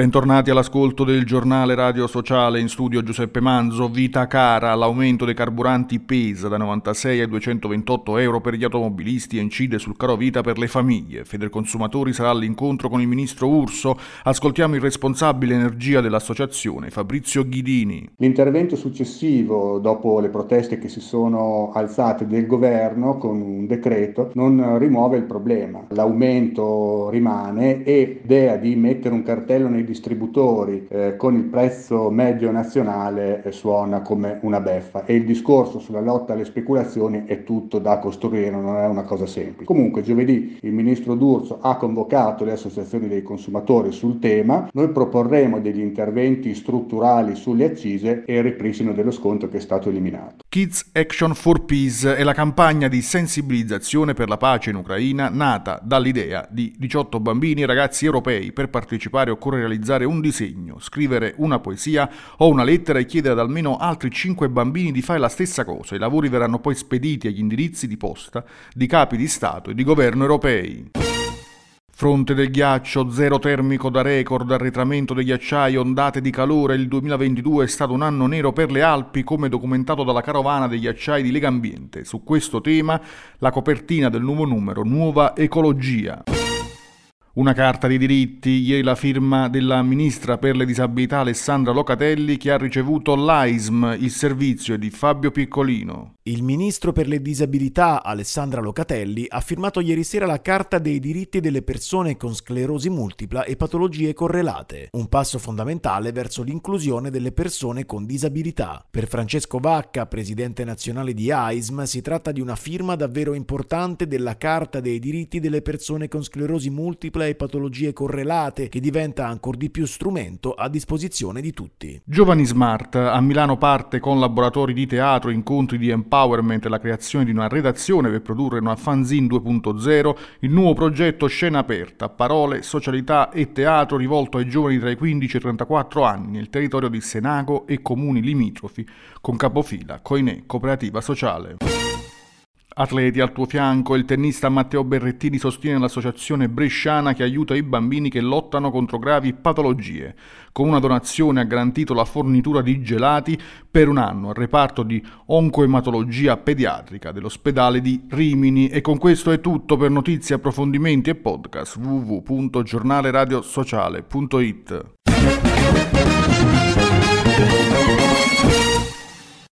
Bentornati all'ascolto del giornale radio sociale in studio Giuseppe Manzo. Vita cara, l'aumento dei carburanti pesa da 96 a 228 euro per gli automobilisti e incide sul caro vita per le famiglie. Federconsumatori sarà all'incontro con il ministro Urso. Ascoltiamo il responsabile energia dell'associazione, Fabrizio Ghidini. L'intervento successivo, dopo le proteste che si sono alzate del governo con un decreto, non rimuove il problema. L'aumento rimane e l'idea di mettere un cartello nei distributori eh, con il prezzo medio nazionale eh, suona come una beffa e il discorso sulla lotta alle speculazioni è tutto da costruire, non è una cosa semplice. Comunque giovedì il ministro D'Urso ha convocato le associazioni dei consumatori sul tema, noi proporremo degli interventi strutturali sulle accise e il ripristino dello sconto che è stato eliminato. Kids Action for Peace è la campagna di sensibilizzazione per la pace in Ucraina nata dall'idea di 18 bambini e ragazzi europei per partecipare occorre realizzare un disegno, scrivere una poesia o una lettera e chiedere ad almeno altri 5 bambini di fare la stessa cosa. I lavori verranno poi spediti agli indirizzi di posta di capi di Stato e di governo europei. Fronte del ghiaccio, zero termico da record, arretramento dei ghiacciai, ondate di calore, il 2022 è stato un anno nero per le Alpi come documentato dalla carovana dei ghiacciai di Legambiente. Su questo tema la copertina del nuovo numero, Nuova Ecologia. Una carta di diritti, ieri la firma della ministra per le disabilità Alessandra Locatelli che ha ricevuto l'AISM, il servizio di Fabio Piccolino. Il ministro per le disabilità Alessandra Locatelli ha firmato ieri sera la Carta dei diritti delle persone con sclerosi multipla e patologie correlate, un passo fondamentale verso l'inclusione delle persone con disabilità. Per Francesco Vacca, presidente nazionale di AISM, si tratta di una firma davvero importante della Carta dei diritti delle persone con sclerosi multipla e patologie correlate che diventa ancor di più strumento a disposizione di tutti. Giovani Smart a Milano parte con laboratori di teatro, incontri di empowerment empowerment e la creazione di una redazione per produrre una fanzine 2.0, il nuovo progetto Scena Aperta, parole, socialità e teatro rivolto ai giovani tra i 15 e i 34 anni nel territorio di Senago e comuni limitrofi, con capofila Coinè Cooperativa Sociale. Atleti al tuo fianco, il tennista Matteo Berrettini sostiene l'associazione bresciana che aiuta i bambini che lottano contro gravi patologie. Con una donazione ha garantito la fornitura di gelati per un anno al reparto di oncoematologia pediatrica dell'ospedale di Rimini. E con questo è tutto per notizie, approfondimenti e podcast www.giornaleradiosociale.it.